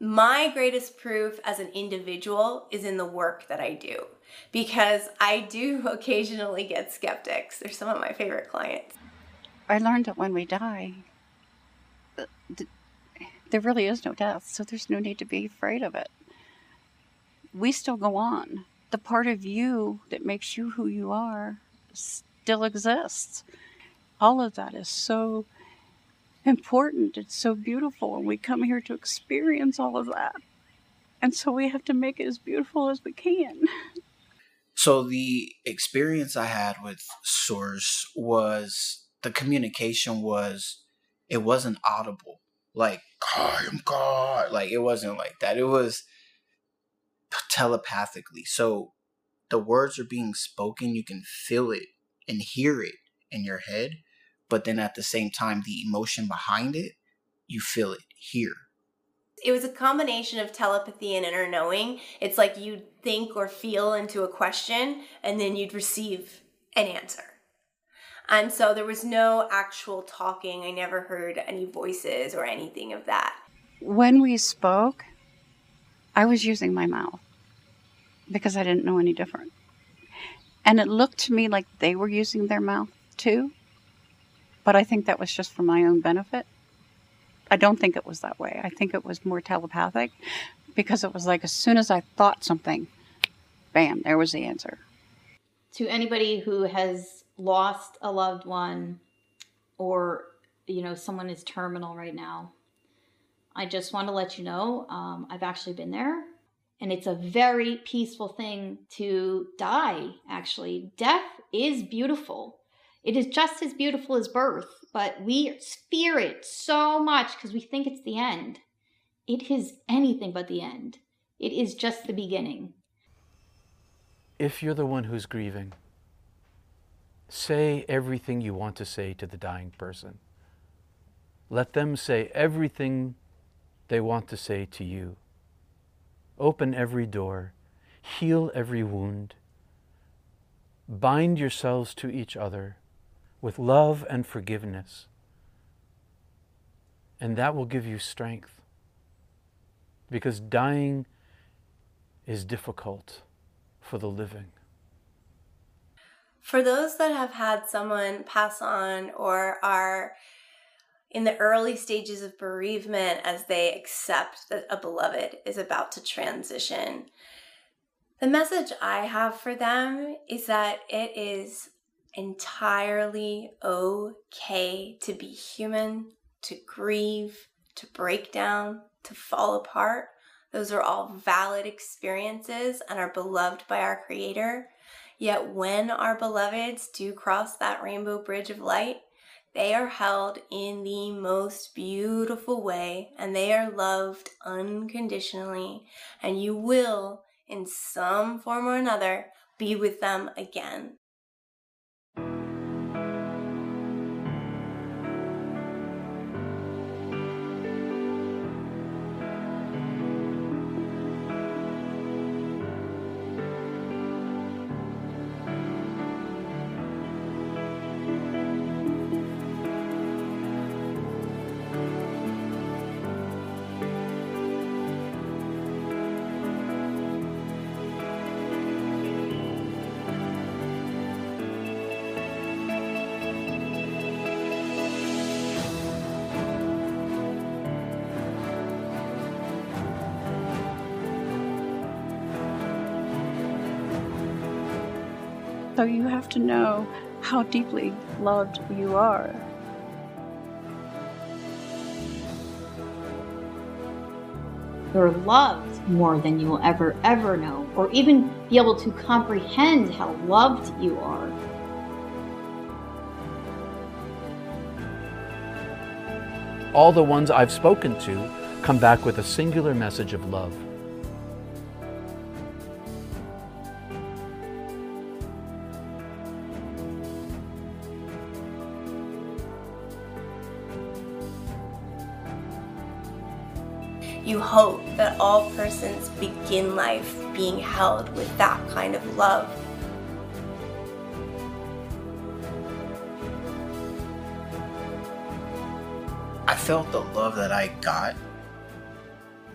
my greatest proof as an individual is in the work that I do because I do occasionally get skeptics. They're some of my favorite clients. I learned that when we die, there really is no death, so there's no need to be afraid of it. We still go on. The part of you that makes you who you are still exists. All of that is so important. It's so beautiful, and we come here to experience all of that. And so we have to make it as beautiful as we can. So the experience I had with Source was the communication was it wasn't audible. Like I am God. Like it wasn't like that. It was telepathically. So the words are being spoken, you can feel it and hear it in your head, but then at the same time the emotion behind it, you feel it here it was a combination of telepathy and inner knowing. It's like you'd think or feel into a question and then you'd receive an answer. And so there was no actual talking. I never heard any voices or anything of that. When we spoke, I was using my mouth because I didn't know any different. And it looked to me like they were using their mouth too. But I think that was just for my own benefit. I don't think it was that way. I think it was more telepathic because it was like as soon as I thought something, bam, there was the answer. To anybody who has lost a loved one or, you know, someone is terminal right now, I just want to let you know um, I've actually been there. And it's a very peaceful thing to die, actually. Death is beautiful. It is just as beautiful as birth but we fear it so much because we think it's the end. It is anything but the end. It is just the beginning. If you're the one who's grieving, say everything you want to say to the dying person. Let them say everything they want to say to you. Open every door, heal every wound, bind yourselves to each other with love and forgiveness. And that will give you strength. Because dying is difficult for the living. For those that have had someone pass on or are in the early stages of bereavement as they accept that a beloved is about to transition, the message I have for them is that it is entirely okay to be human, to grieve, to break down, to fall apart. Those are all valid experiences and are beloved by our Creator. Yet when our beloveds do cross that rainbow bridge of light, they are held in the most beautiful way and they are loved unconditionally. And you will, in some form or another, be with them again. So you have to know how deeply loved you are. You're loved more than you will ever, ever know, or even be able to comprehend how loved you are. All the ones I've spoken to come back with a singular message of love. You hope that all persons begin life being held with that kind of love. I felt the love that I got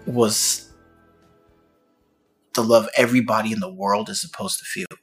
was the love everybody in the world is supposed to feel.